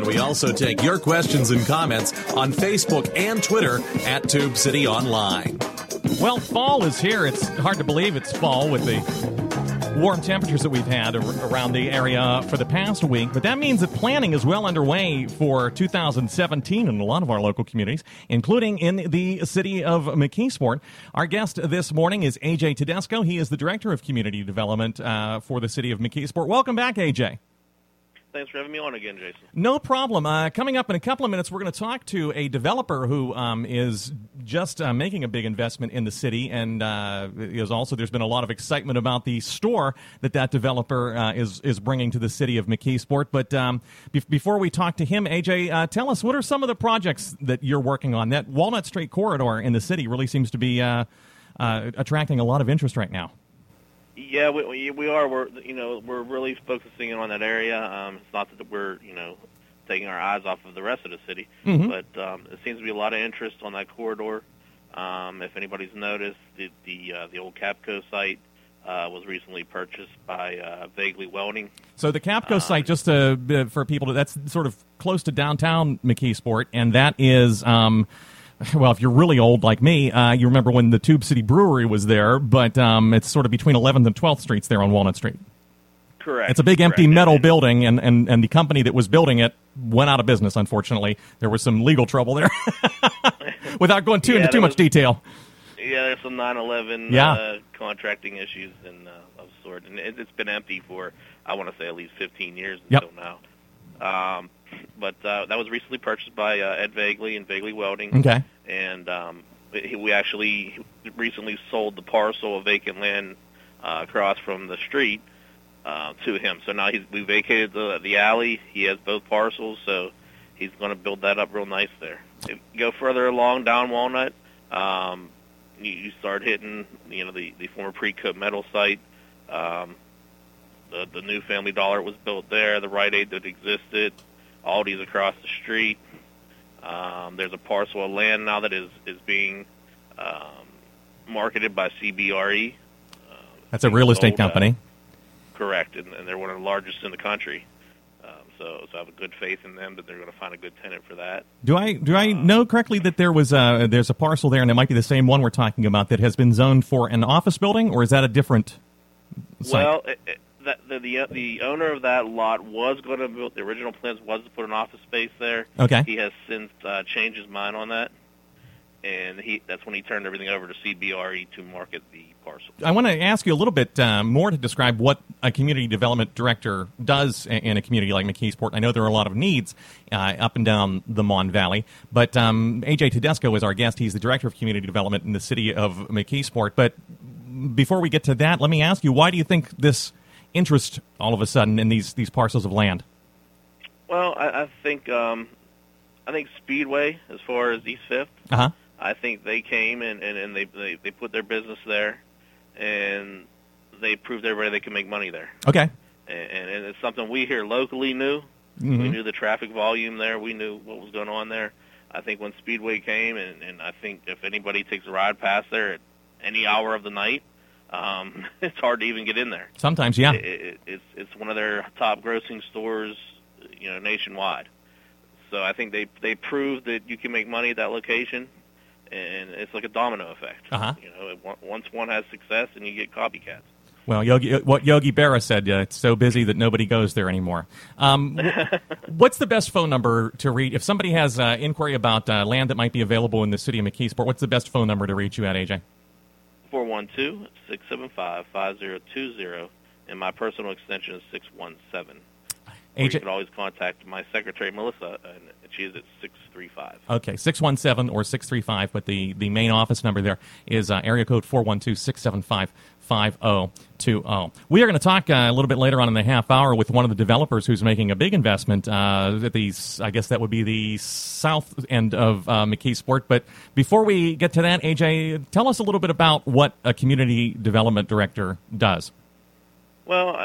And we also take your questions and comments on Facebook and Twitter at Tube City Online. Well, fall is here. It's hard to believe it's fall with the warm temperatures that we've had around the area for the past week. But that means that planning is well underway for 2017 in a lot of our local communities, including in the city of McKeesport. Our guest this morning is AJ Tedesco. He is the Director of Community Development uh, for the city of McKeesport. Welcome back, AJ. Thanks for having me on again, Jason. No problem. Uh, coming up in a couple of minutes, we're going to talk to a developer who um, is just uh, making a big investment in the city, and uh, is also there's been a lot of excitement about the store that that developer uh, is is bringing to the city of McKeesport. But um, be- before we talk to him, AJ, uh, tell us what are some of the projects that you're working on? That Walnut Street corridor in the city really seems to be uh, attracting a lot of interest right now. Yeah, we we are. We're you know we're really focusing on that area. Um, it's not that we're you know taking our eyes off of the rest of the city, mm-hmm. but um, it seems to be a lot of interest on that corridor. Um, if anybody's noticed, the the, uh, the old Capco site uh, was recently purchased by uh, Vaguely Welding. So the Capco um, site, just to, for people, to, that's sort of close to downtown McKeesport, and that is. Um, well, if you're really old like me, uh, you remember when the Tube City Brewery was there, but um, it's sort of between 11th and 12th Streets there on Walnut Street. Correct. It's a big empty Correct. metal building, and, and, and the company that was building it went out of business, unfortunately. There was some legal trouble there. Without going too yeah, into too was, much detail. Yeah, there's some 9/11 yeah. uh, contracting issues and uh, of sort, and it, has been empty for I want to say at least 15 years yep. until now. Um, but uh, that was recently purchased by uh, Ed Vaguely and Vaguely Welding. Okay. And um, we actually recently sold the parcel of vacant land uh, across from the street uh, to him. So now he's, we vacated the the alley. He has both parcels, so he's going to build that up real nice there. If you go further along down Walnut, um, you, you start hitting you know the the former Precoat metal site. Um, the the new Family Dollar was built there. The Rite Aid that existed. Aldi's across the street. Um, there's a parcel of land now that is is being um, marketed by CBRE. Uh, That's a real estate sold, company. Uh, correct, and, and, they're one of the largest in the country. Um, so, so I have a good faith in them that they're going to find a good tenant for that. Do I do I um, know correctly that there was a, there's a parcel there, and it might be the same one we're talking about that has been zoned for an office building, or is that a different? Site? Well, it, it, the, the the the owner of that lot was going to build. The original plans was to put an office space there. Okay. He has since uh, changed his mind on that, and he that's when he turned everything over to CBRE to market the parcel. I want to ask you a little bit uh, more to describe what a community development director does in a community like McKeesport. I know there are a lot of needs uh, up and down the Mon Valley, but um, AJ Tedesco is our guest. He's the director of community development in the city of McKeesport. But before we get to that, let me ask you, why do you think this interest all of a sudden in these these parcels of land? Well, I, I think um, I think Speedway, as far as East Fifth, uh-huh. I think they came and, and, and they, they they put their business there, and they proved everybody they can make money there. Okay. And, and it's something we here locally knew. Mm-hmm. We knew the traffic volume there. We knew what was going on there. I think when Speedway came, and, and I think if anybody takes a ride past there at any hour of the night, um, it's hard to even get in there. Sometimes, yeah. It, it, it's it's one of their top grossing stores, you know, nationwide. So I think they they proved that you can make money at that location, and it's like a domino effect. Uh-huh. You know, it, once one has success, and you get copycats. Well, Yogi, what Yogi Berra said, uh, it's so busy that nobody goes there anymore. Um, what's the best phone number to reach? If somebody has uh, inquiry about uh, land that might be available in the city of McKeesport, what's the best phone number to reach you at, AJ? 412-675-5020, and my personal extension is 617. Or you AJ can always contact my secretary, Melissa, and she is at 635. Okay, 617 or 635, but the, the main office number there is uh, area code 412 675 5020. We are going to talk uh, a little bit later on in the half hour with one of the developers who's making a big investment uh, at the, I guess that would be the south end of uh, McKeesport. But before we get to that, AJ, tell us a little bit about what a community development director does. Well,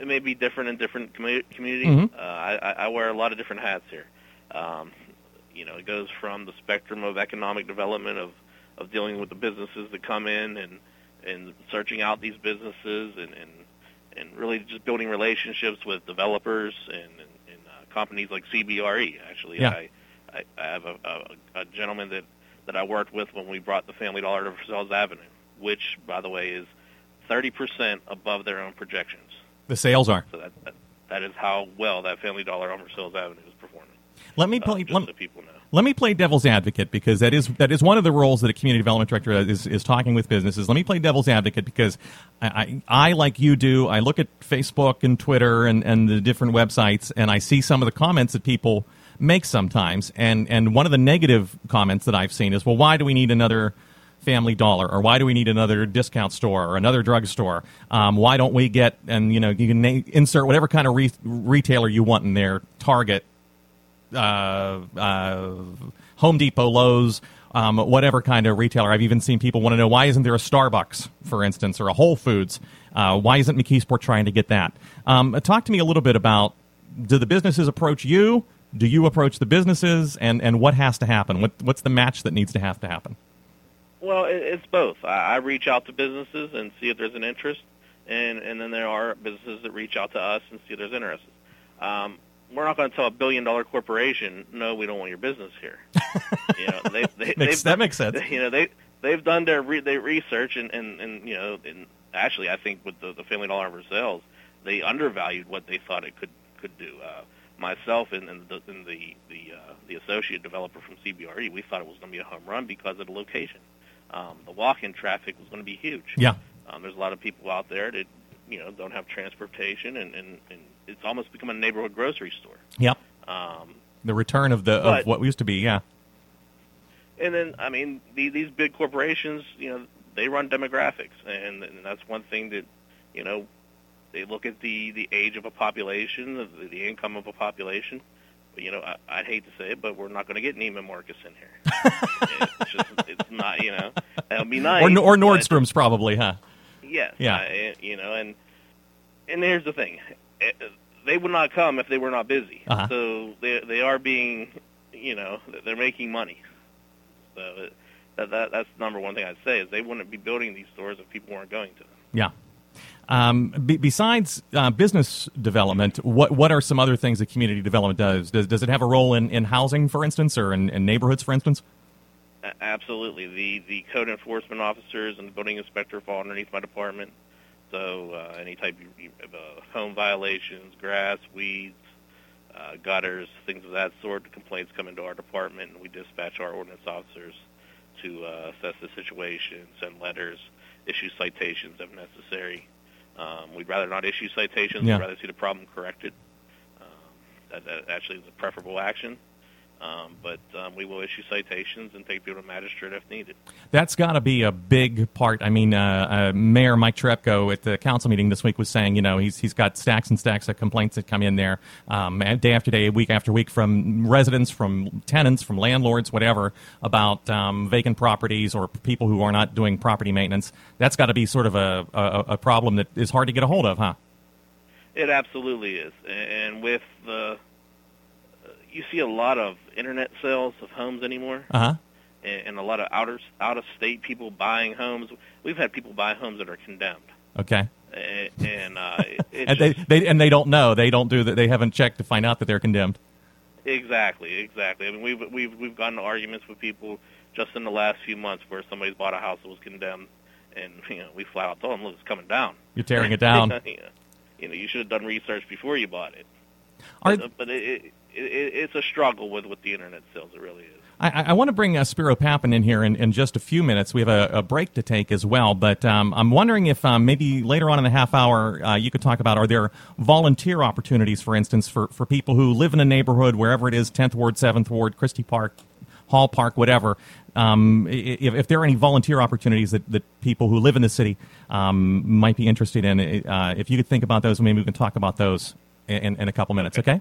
it may be different in different commu- communities. Mhm. Uh, I, I I wear a lot of different hats here. Um, you know, it goes from the spectrum of economic development of, of dealing with the businesses that come in and and searching out these businesses and and, and really just building relationships with developers and and, and uh, companies like CBRE. Actually, Yeah. I, I I have a, a, a gentleman that that I worked with when we brought the Family Dollar to Versailles Avenue, which, by the way, is 30% above their own projections. The sales are. So that, that that is how well that Family Dollar on Versailles Avenue is performing. Let me Uh, play. just let, so people know. Let me play devil's advocate because that is that is one of the roles that a community development director is, is talking with businesses. Let me play devil's advocate because I, I, I like you do I look at Facebook and Twitter and, and the different websites and I see some of the comments that people make sometimes and and one of the negative comments that I've seen is well why do we need another Family Dollar, or why do we need another discount store or another drugstore? Um, why don't we get and you know you can insert whatever kind of re- retailer you want in there, Target, uh, uh, Home Depot, Lowe's, um, whatever kind of retailer. I've even seen people want to know why isn't there a Starbucks, for instance, or a Whole Foods? Uh, why isn't McKeesport trying to get that? Um, talk to me a little bit about do the businesses approach you? Do you approach the businesses? And, and what has to happen? What, what's the match that needs to have to happen? Well, it, it's both. I, I reach out to businesses and see if there's an interest, and and then there are businesses that reach out to us and see if there's interest. Um, we're not going to tell a billion dollar corporation, no, we don't want your business here. you know, they, they, Makes- that makes sense. You know, they they've done their re- their research, and, and and you know, and actually, I think with the, the Family Dollar Versailles, they undervalued what they thought it could could do. Uh, myself and, and the and the the, uh, the associate developer from CBRE, we thought it was going to be a home run because of the location. Um, the walk-in traffic was going to be huge. Yeah. Um, there's a lot of people out there that you know don't have transportation, and, and, and it's almost become a neighborhood grocery store. Yep. Um, The return of the of But- what used to be, yeah. and then I mean the, these big corporations, you know, they run demographics, and, and that's one thing that you know they look at the the age of a population, the, the income of a population. But, you know, I, I'd hate to say it, but we're not going to get Neiman Marcus in here. it's just it's not, you know, that would be nice. Or, or but- Nordstrom's probably, huh? Yes. Yeah. Uh, you know, and and here's the thing, Eh, they would not come if they were not busy. Uh-huh. So they they are being, you know, they're making money. So uh, that, that that's number one thing I'd say is they wouldn't be building these stores if people weren't going to them. Yeah. Um, be, besides uh, business development, what what are some other things that community development does? Does, does it have a role in, in housing, for instance, or in, in neighborhoods, for instance? Absolutely. The the code enforcement officers and the building inspector fall underneath my department. So uh, any type of uh, home violations, grass, weeds, uh, gutters, things of that sort, complaints come into our department, and we dispatch our ordinance officers to uh, assess the situation, send letters, issue citations if necessary. Um, we'd rather not issue citations. Yeah. We'd rather see the problem corrected. Um, that, that actually is a preferable action. Um, but um, we will issue citations and take people to magistrate if needed. That's got to be a big part. I mean, uh, uh, Mayor Mike Cherepko at the council meeting this week was saying, you know, he's he's got stacks and stacks of complaints that come in there um, day after day, week after week from residents, from tenants, from landlords, whatever, about um, vacant properties or people who are not doing property maintenance. That's got to be sort of a, a a problem that is hard to get a hold of, huh? It absolutely is, and with the uh, you see a lot of internet sales of homes anymore, Uh huh. and, and a lot of outer out of state people buying homes. We've had people buy homes that are condemned, Okay. and, and uh, And they, just- they and they don't know. They don't do that. They haven't checked to find out that they're condemned. Exactly, exactly. I mean, we've we've we've gotten arguments with people just in the last few months where somebody's bought a house that was condemned, and you know we flat out told them, look, it's coming down. You're tearing it down. you know, you know, you should have done research before you bought it. Are- but but it, it, it, it's a struggle with with the internet sales. It really is. I, I want to bring uh, Spiro Papin in here in, in just a few minutes. We have a, a break to take as well, but um, I'm wondering if um, maybe later on in the half hour uh, you could talk about are there volunteer opportunities, for instance, for, for people who live in a neighborhood, wherever it is, 10th Ward, 7th Ward, Christie Park, Hall Park, whatever. Um, if, if, there are any volunteer opportunities that, that people who live in the city um, might be interested in, uh, if you could think about those, maybe we can talk about those in, in a couple minutes, okay?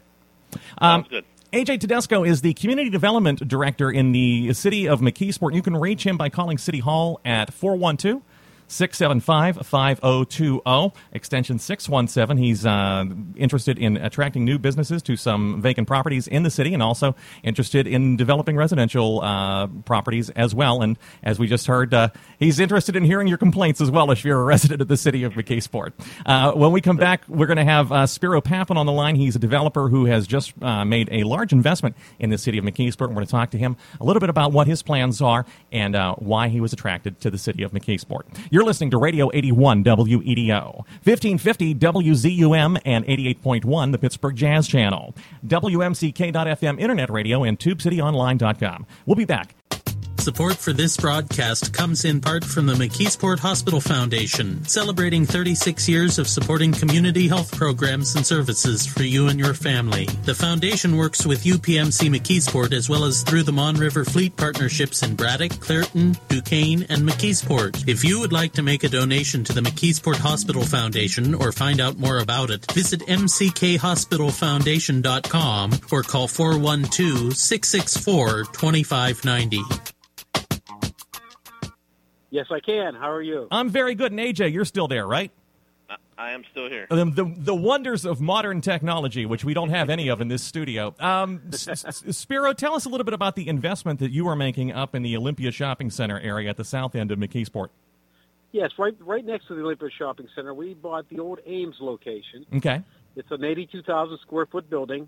Um, Sounds good. AJ Tedesco is the Community Development Director in the city of McKeesport. You can reach him by calling City Hall at 412 675 5020, extension 617. He's uh, interested in attracting new businesses to some vacant properties in the city and also interested in developing residential uh, properties as well. And as we just heard, uh, he's interested in hearing your complaints as well if you're a resident of the city of McKeesport. Uh, when we come back, we're going to have uh, Spiro Papin on the line. He's a developer who has just uh, made a large investment in the city of McKeesport. We're going to talk to him a little bit about what his plans are and why he was attracted to the city of McKeesport. You're listening to Radio 81 WEDO, 1550 WZUM, and 88.1 the Pittsburgh Jazz Channel, WMCK.FM Internet Radio, and TubeCityOnline.com. We'll be back Support for this broadcast comes in part from the McKeesport Hospital Foundation, celebrating 36 years of supporting community health programs and services for you and your family. The foundation works with UPMC McKeesport as well as through the Mon River Fleet partnerships in Braddock, Clairton, Duquesne, and McKeesport. If you would like to make a donation to the McKeesport Hospital Foundation or find out more about it, visit mckhospitalfoundation.com or call 412 664 2590. Yes, I can. How are you? I'm very good. And AJ, you're still there, right? I am still here. The, the, the, wonders of modern technology, which we don't have any of in this studio. Um, Spiro, tell us a little bit about the investment that you are making up in the Olympia Shopping Center area at the south end of McKeesport. Yes, right, right next to the Olympia Shopping Center. We bought the old Ames location. Okay. It's an 82,000 square foot building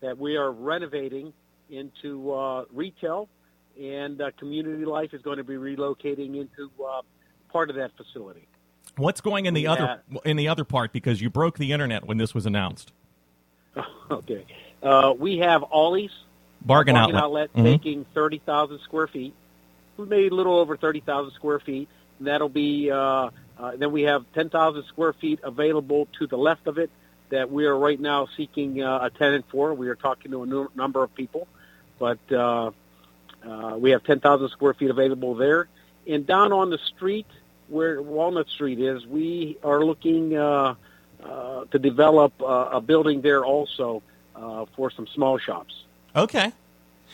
that we are renovating into uh, retail and uh, community life is going to be relocating into uh, part of that facility. What's going in the yeah. other in the other part because you broke the internet when this was announced? okay, uh, we have Ollie's bargain, bargain outlet, outlet mm-hmm. making thirty thousand square feet. We made a little over thirty thousand square feet. And that'll be uh, uh, then we have ten thousand square feet available to the left of it that we are right now seeking uh, a tenant for. We are talking to a number of people, but uh, we have 10,000 square feet available there. And down on the street where Walnut Street is, we are looking uh, uh, to develop uh, a building there also uh, for some small shops. Okay.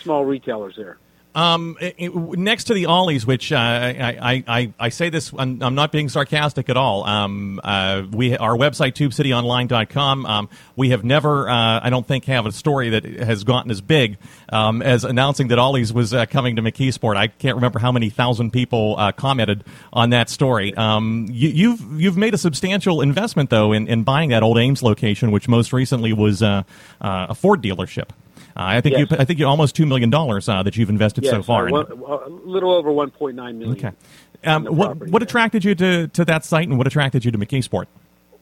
Small retailers there. Um, it, it, next to the Ollies, which uh, I, I, I, say this, I'm, I'm, not being sarcastic at all. Um, uh, we our website tubecityonline.com. Um, we have never, uh, I don't think, have a story that has gotten as big um, as announcing that Ollies was uh, coming to McKeesport. I can't remember how many thousand people uh, commented on that story. Um, you, have you've, you've made a substantial investment though in, in buying that old Ames location, which most recently was uh, a Ford dealership. Uh, I think yes. you I think you almost two million dollars uh, that you've invested yes, so far. Uh, a little over one point nine million. Okay. Um, what what attracted you to, to that site, and what attracted you to McKeesport?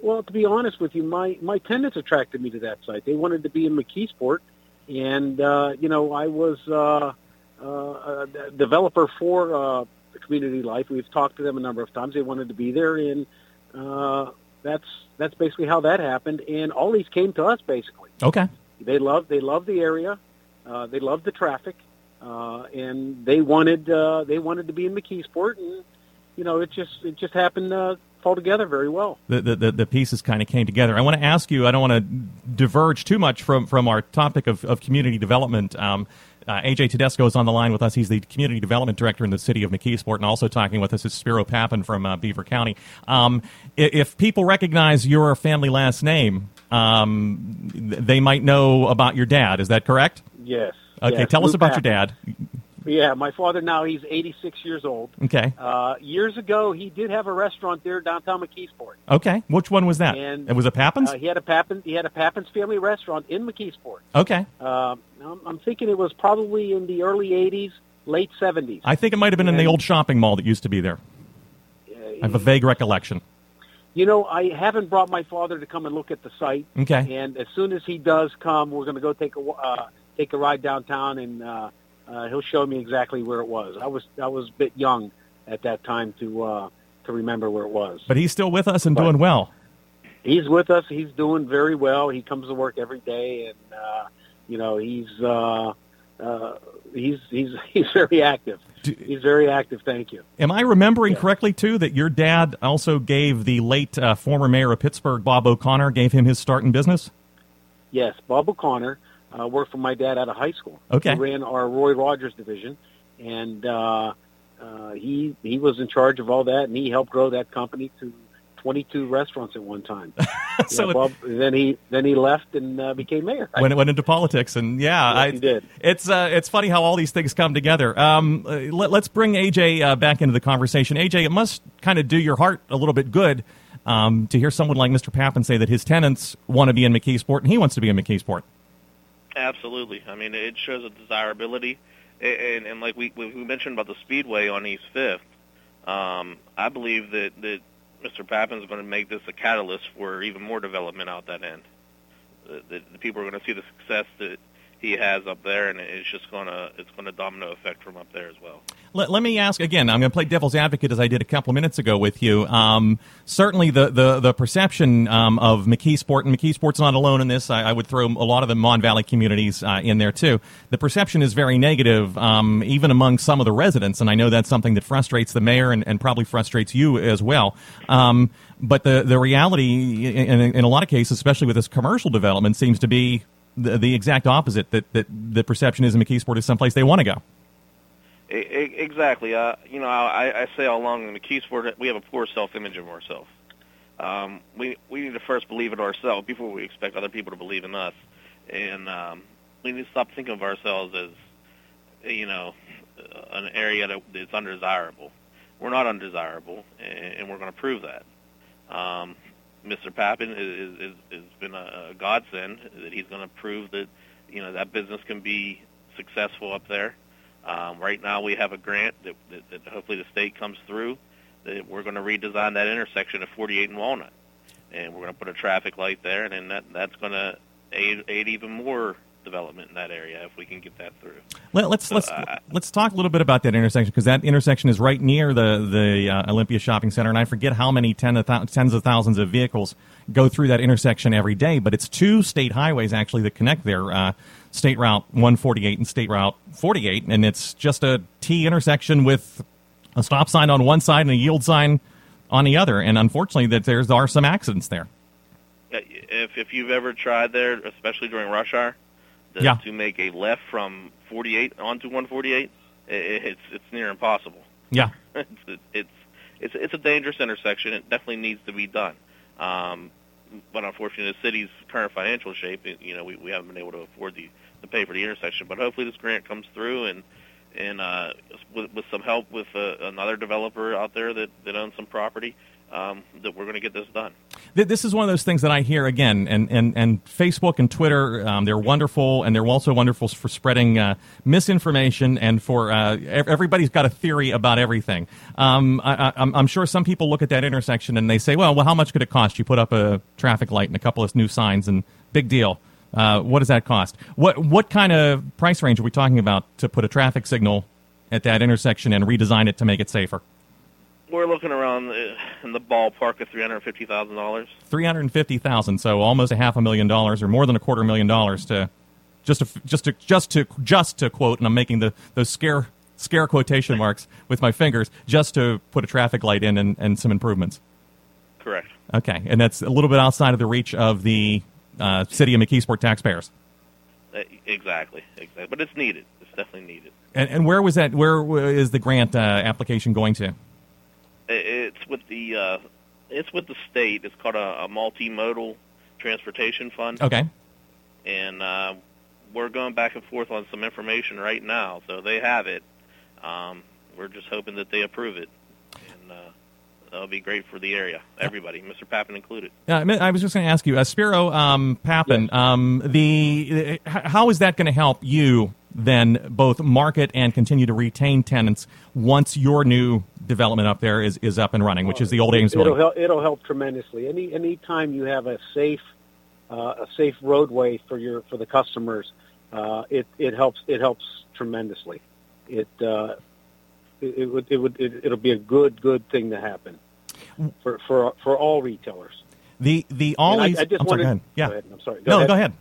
Well, to be honest with you, my my tenants attracted me to that site. They wanted to be in McKeesport, and uh, you know I was uh, uh, a developer for uh, community life. We've talked to them a number of times. They wanted to be there, and uh, that's that's basically how that happened. And Ollie's came to us basically. Okay. They love they love the area. Uh, they love the traffic, uh, and they wanted uh, they wanted to be in McKeesport, and you know it just it just happened to fall together very well. The the, the pieces kind of came together. I want to ask you. I don't want to diverge too much from from our topic of, of community development. Um, uh, AJ Tedesco is on the line with us. He's the community development director in the city of McKeesport, and also talking with us is Spiro Papin from uh, Beaver County. Um, if people recognize your family last name, um, they might know about your dad. Is that correct? Yes. Okay, yes. tell us about your dad. Yeah, my father now he's 86 years old. Okay. Uh, years ago, he did have a restaurant there downtown McKeesport. Okay, which one was that? And it was a Pappin's. Uh, he had a Papin. He had a Papin's family restaurant in McKeesport. Okay. Uh, I'm thinking it was probably in the early 80s, late 70s. I think it might have been and, in the old shopping mall that used to be there. I have a vague recollection. You know, I haven't brought my father to come and look at the site. Okay. And as soon as he does come, we're going to go take a uh, take a ride downtown, and uh, uh, he'll show me exactly where it was. I was I was a bit young at that time to uh, to remember where it was. But he's still with us and But- doing well. he's with us. He's doing very well. He comes to work every day, and uh, you know he's uh, uh, he's he's he's very active. He's very active. Thank you. Am I remembering Yeah. correctly too that your dad also gave the late uh, former mayor of Pittsburgh, Bob O'Connor, gave him his start in business? Yes, Bob O'Connor uh, worked for my dad out of high school. Okay. He ran our Roy Rogers division, and uh, uh, he he was in charge of all that, and he helped grow that company to 22 restaurants at one time. so Yeah, it- then he then he left and uh, became mayor. when it went into politics, and yeah, Yes, I, he did. It's uh, it's funny how all these things come together. Um, uh, let, us bring AJ uh, back into the conversation. AJ, it must kind of do your heart a little bit good um, to hear someone like Mr. Pappin say that his tenants want to be in McKeesport and he wants to be in McKeesport. Absolutely. I mean, it shows a desirability, A- and, and like we we mentioned about the speedway on East Fifth. Um, I believe that that Mr. Pappin is going to make this a catalyst for even more development out that end. The, the, the people are going to see the success that he has up there, and it's just to it's to domino effect from up there as well. Let, let me ask again. I'm going to play devil's advocate as I did a couple minutes ago with you. Um, certainly, the the the perception um, of McKeesport and McKeesport's not alone in this. I, I would throw a lot of the Mon Valley communities uh, in there too. The perception is very negative, um, even among some of the residents, and I know that's something that frustrates the mayor and, and probably frustrates you as well. Um, but the the reality, in, in a lot of cases, especially with this commercial development, seems to be the, the exact opposite. That that the perception is in McKeesport is someplace they want to go. Exactly. Uh, you know, I, I say all along in McKeesport, we have a poor self-image of ourselves. Um, we we need to first believe in ourselves before we expect other people to believe in us, and um, we need to stop thinking of ourselves as, you know, an area that's undesirable. We're not undesirable, and, and we're going to prove that. Um, Mr. Pappin is, is, has been a, a godsend that he's going to prove that, you know, that business can be successful up there. Um, right now, we have a grant that, that, that hopefully the state comes through. That we're going to redesign that intersection of 48 and Walnut, and we're going to put a traffic light there, and then that that's going to aid, aid even more development in that area if we can get that through. Let, let's let's uh, let's talk a little bit about that intersection because that intersection is right near the the uh, Olympia Shopping Center, and I forget how many ten of thou- tens of thousands of vehicles go through that intersection every day. But it's two state highways actually that connect there: uh, State Route 148 and State Route 48, and it's just a T intersection with a stop sign on one side and a yield sign on the other. And unfortunately, that there are some accidents there. If if you've ever tried there, especially during rush hour, to, Yeah. to make a left from 48 onto 148, i- i it's it's near impossible. Yeah. it's it's it's it's a dangerous intersection. It definitely needs to be done. Um, but unfortunately, the city's current financial shape, it- you know, we, we haven't been able to afford the to pay for the intersection. But hopefully, this grant comes through and and uh, with, with some help with uh, another developer out there that that owns some property, um, that we're going to get this done. This is one of those things that I hear again, and, and, and Facebook and Twitter, um, they're wonderful, and they're also wonderful for spreading uh, misinformation, and for uh, everybody's got a theory about everything. Um, I, I'm sure some people look at that intersection and they say, well, well, how much could it cost? You put up a traffic light and a couple of new signs, and big deal. Uh, what does that cost? What what kind of price range are we talking about to put a traffic signal at that intersection and redesign it to make it safer? We're looking around the, in the ballpark of three hundred fifty thousand dollars. three hundred fifty thousand, so almost a half a million dollars, or more than a quarter million dollars to just to just to just to just to quote, and I'm making the those scare scare quotation marks with my fingers, just to put a traffic light in and, and some improvements. Correct. Okay, and that's a little bit outside of the reach of the uh, city of McKeesport taxpayers. Uh, Exactly. Exactly. But it's needed. It's definitely needed. And, and where was that? Where is the grant uh, application going to? I- It's with the uh, it's with the state. It's called a, a multimodal transportation fund, Okay, and uh, we're going back and forth on some information right now. So they have it. Um, we're just hoping that they approve it, and uh, that'll be great for the area. Everybody, Mr. Pappin included. Yeah, I was just going to ask you, uh, Spiro um, Pappin, um, the uh, how is that going to help you then both market and continue to retain tenants once your new development up there is, is up and running, which is the old Ames it'll building. help, it'll help tremendously. Any any time you have a safe uh, a safe roadway for your for the customers, uh, it it helps it helps tremendously. It uh, it, it would it would it, it'll be a good good thing to happen for for for all retailers. The the And I, I just I'm sorry, wanted, go ahead. Yeah. Go ahead. I'm sorry. Go no, ahead. go ahead.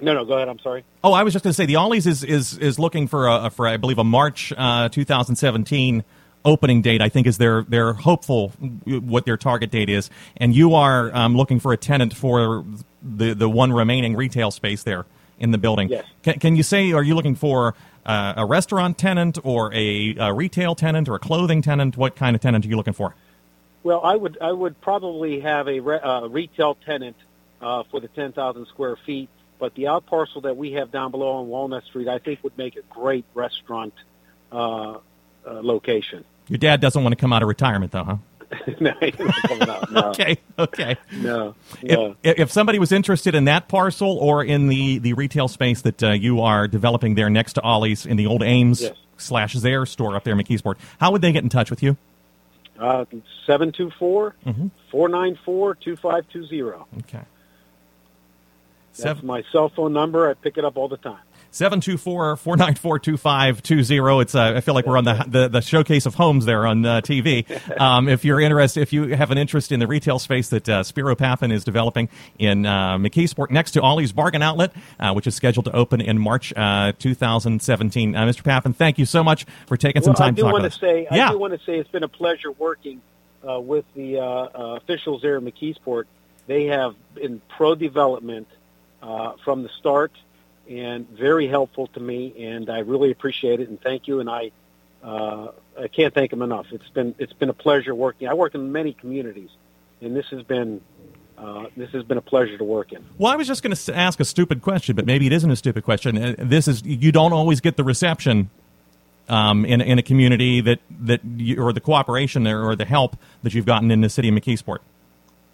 No, no, go ahead. I'm sorry. Oh, I was just going to say the Ollie's is is is looking for a for I believe a March uh, 2017 opening date. I think is their their hopeful what their target date is, and you are um, looking for a tenant for the the one remaining retail space there in the building. Yes. Can, can you say are you looking for uh, a restaurant tenant or a, a retail tenant or a clothing tenant? What kind of tenant are you looking for? Well, I would I would probably have a re, uh, retail tenant uh, for the 10,000 square feet, but the out parcel that we have down below on Walnut Street, I think would make a great restaurant uh, uh, location. Your dad doesn't want to come out of retirement, though, huh? no, he's not coming out. No, Okay, okay. no, no. If, if somebody was interested in that parcel or in the, the retail space that uh, you are developing there next to Ollie's in the old Ames Yes. slash Zayre store up there in McKeesport, how would they get in touch with you? Uh, 724 Mm-hmm. 494 2520. Okay. That's my cell phone number. I pick it up all the time. 724-494-2520. It's uh, I feel like we're on the, the the showcase of homes there on uh, TV. Um, if you're interested, if you have an interest in the retail space that uh, Spiro Papin is developing in uh, McKeesport next to Ollie's Bargain Outlet, uh, which is scheduled to open in March uh, 2017. Uh, Mr. Papin, thank you so much for taking some time I do to talk want to us. say, yeah. I do want to say, it's been a pleasure working uh, with the uh, uh, officials there in McKeesport. They have been pro development uh, from the start, and very helpful to me. And I really appreciate it, and thank you. And I, uh, I can't thank them enough. It's been it's been a pleasure working. I work in many communities, and this has been. Uh, this has been a pleasure to work in. Well, I was just going to ask a stupid question, but maybe it isn't a stupid question. Uh, This is you don't always get the reception um, in in a community that that you, or the cooperation or the help that you've gotten in the city of McKeesport.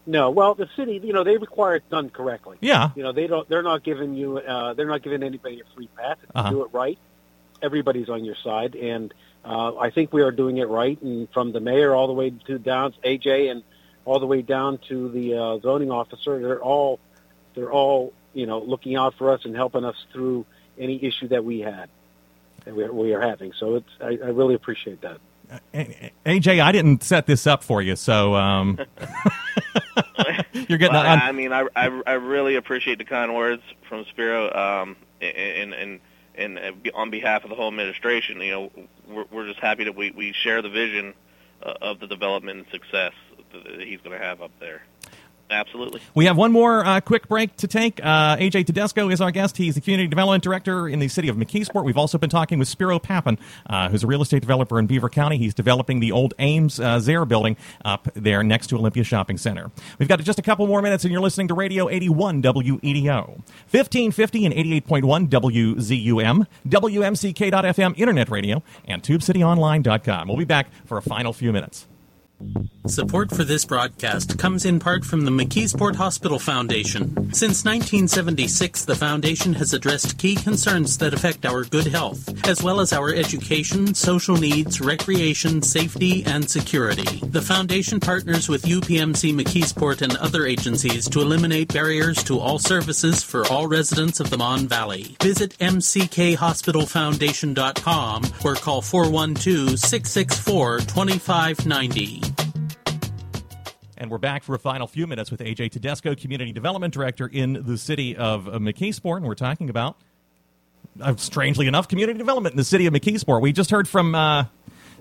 No, well, the city, you know, they require it done correctly. Yeah. You know, they don't. They're not giving you. Uh, they're not giving anybody a free pass. If Uh-huh. you do it right, everybody's on your side, and uh, I think we are doing it right. And from the mayor all the way to down AJ, and all the way down to the uh, zoning officer, they're all they're all you know looking out for us and helping us through any issue that we had that we are, we are having. So it's I, I really appreciate that. AJ, I didn't set this up for you, so um, you're getting Well, on. I mean, I, I, I really appreciate the kind words from Spiro, um, and and and uh, on behalf of the whole administration. You know, we're, we're just happy that we we share the vision uh, of the development and success that he's going to have up there. Absolutely. We have one more uh, quick break to take. Uh, AJ Tedesco is our guest. He's the Community Development Director in the city of McKeesport. We've also been talking with Spiro Papin, uh, who's a real estate developer in Beaver County. He's developing the old Ames uh, Zayre building up there next to Olympia Shopping Center. We've got just a couple more minutes, and you're listening to Radio 81 WEDO. 1550 and 88.1 WZUM, WMCK.FM Internet Radio, and TubeCityOnline.com. We'll be back for a final few minutes. Support for this broadcast comes in part from the McKeesport Hospital Foundation. Since 1976, the foundation has addressed key concerns that affect our good health, as well as our education, social needs, recreation, safety, and security. The foundation partners with UPMC McKeesport and other agencies to eliminate barriers to all services for all residents of the Mon Valley. Visit mckhospitalfoundation.com or call 412 664 2590. And we're back for a final few minutes with AJ Tedesco, Community Development Director in the city of McKeesport. And we're talking about, uh, strangely enough, community development in the city of McKeesport. We just heard from uh,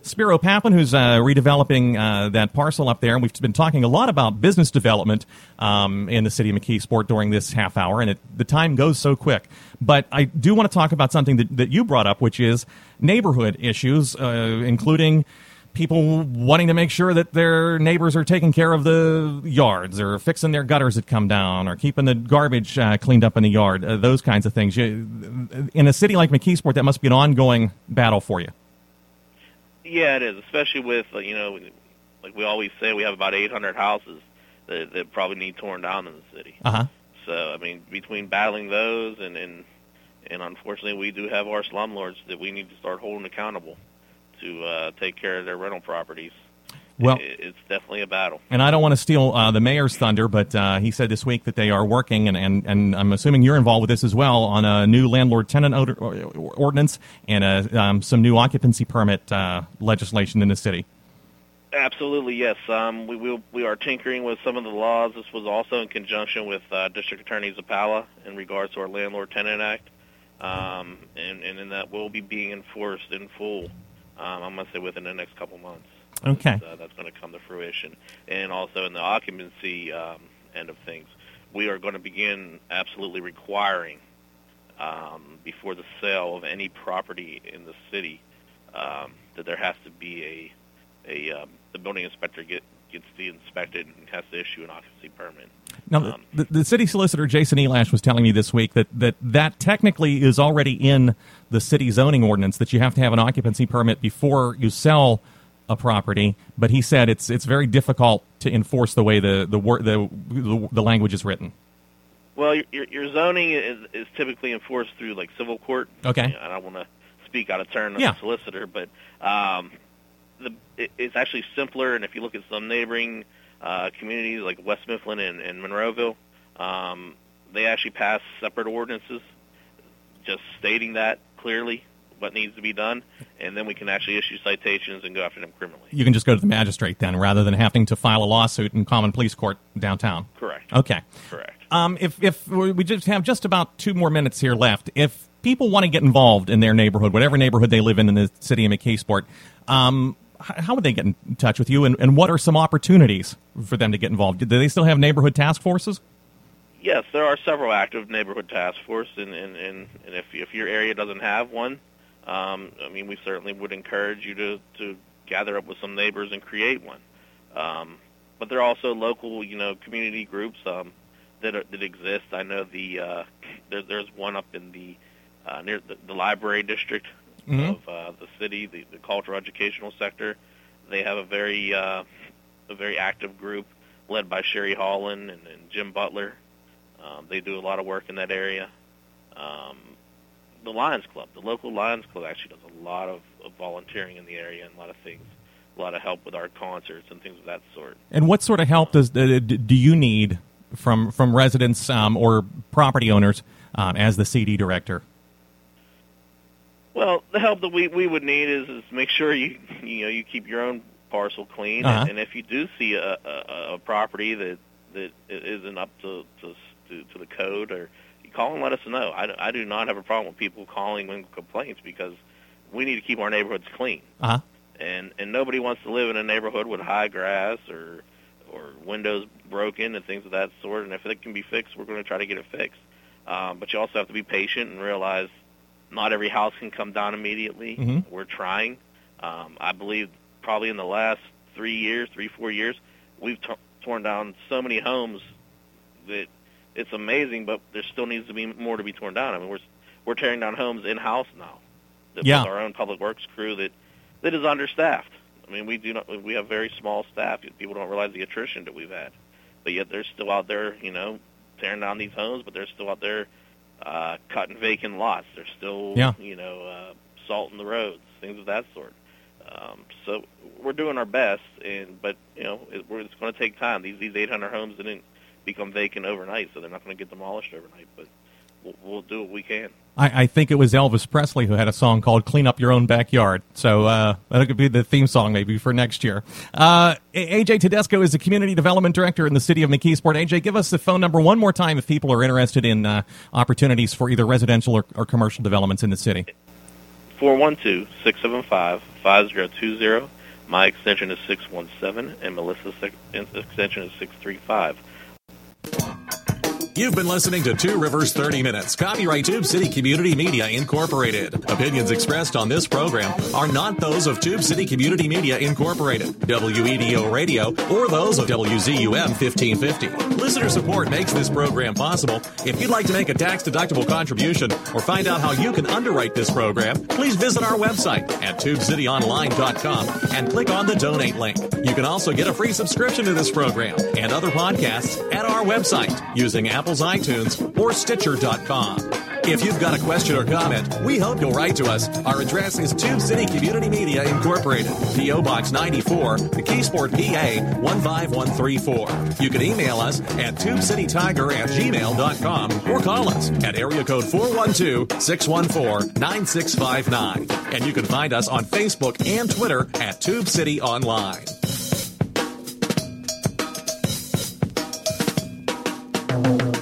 Spiro Papin, who's uh, redeveloping uh, that parcel up there. And we've been talking a lot about business development um, in the city of McKeesport during this half hour. And it, the time goes so quick. But I do want to talk about something that, that you brought up, which is neighborhood issues, uh, including people wanting to make sure that their neighbors are taking care of the yards or fixing their gutters that come down or keeping the garbage uh, cleaned up in the yard, uh, those kinds of things. You, in a city like McKeesport, that must be an ongoing battle for you. Yeah, it is, especially with uh, you know, like we always say, we have about 800 houses that, that probably need torn down in the city. Uh huh. So I mean, between battling those and and and unfortunately, we do have our slumlords that we need to start holding accountable to uh, take care of their rental properties. Well, It- it's definitely a battle. And I don't want to steal uh, the mayor's thunder, but uh, he said this week that they are working, and, and, and I'm assuming you're involved with this as well, on a new landlord-tenant od- ordinance and a, um, some new occupancy permit uh, legislation in the city. Absolutely, yes. Um, we will, we are tinkering with some of the laws. This was also in conjunction with uh, District Attorney Zappala in regards to our Landlord Tenant Act, um, and, and that will be being enforced in full. Um, I'm going to say within the next couple months. Okay. Uh, that's going to come to fruition, and also in the occupancy um, end of things, we are going to begin absolutely requiring um, before the sale of any property in the city um, that there has to be a a um, the building inspector get gets the inspected and has to issue an occupancy permit. Now, Um, the, the city solicitor Jason Elash was telling me this week that, that that technically is already in the city zoning ordinance that you have to have an occupancy permit before you sell a property. But he said it's it's very difficult to enforce the way the the the, the, the language is written. Well, your, your, zoning is, is typically enforced through like civil court. Okay. I don't want to speak out of turn as Yeah. a solicitor, but um, the, it, it's actually simpler. And if you look at some neighboring uh, communities like West Mifflin and, and Monroeville, um, they actually pass separate ordinances just stating that clearly what needs to be done, and then we can actually issue citations and go after them criminally. You can just go to the magistrate then, rather than having to file a lawsuit in common pleas court downtown. Correct. Okay. Correct. Um, if if we just have just about two more minutes here left, if people want to get involved in their neighborhood, whatever neighborhood they live in in the city of McKeesport, um, how would they get in touch with you, and, and what are some opportunities for them to get involved? Do they still have neighborhood task forces? Yes, there are several active neighborhood task force, and, and, and, and if, if your area doesn't have one, um, I mean, we certainly would encourage you to, to gather up with some neighbors and create one. Um, but there are also local, you know, community groups um, that are, that exist. I know the uh, there, there's one up in the uh, near the, the library district Mhm. of uh, the city, the, the cultural educational sector. They have a very uh, a very active group led by Sherry Holland and, and Jim Butler. Um, they do a lot of work in that area. Um, the Lions Club, the local Lions Club, actually does a lot of, of volunteering in the area and a lot of things, a lot of help with our concerts and things of that sort. And what sort of help does uh, do you need from from residents um, or property owners um, as the CD director? Well, the help that we, we would need is, is make sure you you know you keep your own parcel clean, Uh-huh. and, and if you do see a, a, a property that that isn't up to to, to to the code, or you call and let us know. I, I do not have a problem with people calling with complaints because we need to keep our neighborhoods clean, Uh huh. and and nobody wants to live in a neighborhood with high grass or or windows broken and things of that sort. And if it can be fixed, we're going to try to get it fixed. Um, but you also have to be patient and realize not every house can come down immediately. Mhm. We're trying. Um, I believe probably in the last three years, three four years, we've t- torn down so many homes that it's amazing. But there still needs to be more to be torn down. I mean, we're we're tearing down homes in house now. Yeah. With our own public works crew that that is understaffed. I mean, we do not. We have very small staff. People don't realize the attrition that we've had, but yet they're still out there, you know, tearing down these homes. But they're still out there uh, cutting vacant lots. They're still, Yeah. you know, uh, salting the roads, things of that sort. Um, so we're doing our best, and but you know, it, we're, it's going to take time. These these 800 homes didn't become vacant overnight, so they're not going to get demolished overnight. But we'll, we'll do what we can. I, I think it was Elvis Presley who had a song called "Clean Up Your Own Backyard." So uh, that could be the theme song maybe for next year. Uh, AJ Tedesco is the community development director in the city of McKeesport. AJ, give us the phone number one more time if people are interested in uh, opportunities for either residential or, or commercial developments in the city. 412-675-5020. My extension is 617, and Melissa's extension is 635. You've been listening to Two Rivers 30 Minutes, copyright Tube City Community Media Incorporated. Opinions expressed on this program are not those of Tube City Community Media Incorporated, WEDO Radio, or those of WZUM 1550. Listener support makes this program possible. If you'd like to make a tax-deductible contribution or find out how you can underwrite this program, please visit our website at tubecityonline.com and click on the donate link. You can also get a free subscription to this program and other podcasts at our website using Apple's iTunes or Stitcher.com. If you've got a question or comment, we hope you'll write to us. Our address is Tube City Community Media Incorporated, P.O. Box 94, McKeesport, PA 15134. You can email us at tubecitytiger at gmail.com or call us at area code 412 614 9659. And you can find us on Facebook and Twitter at Tube City Online. Thank you.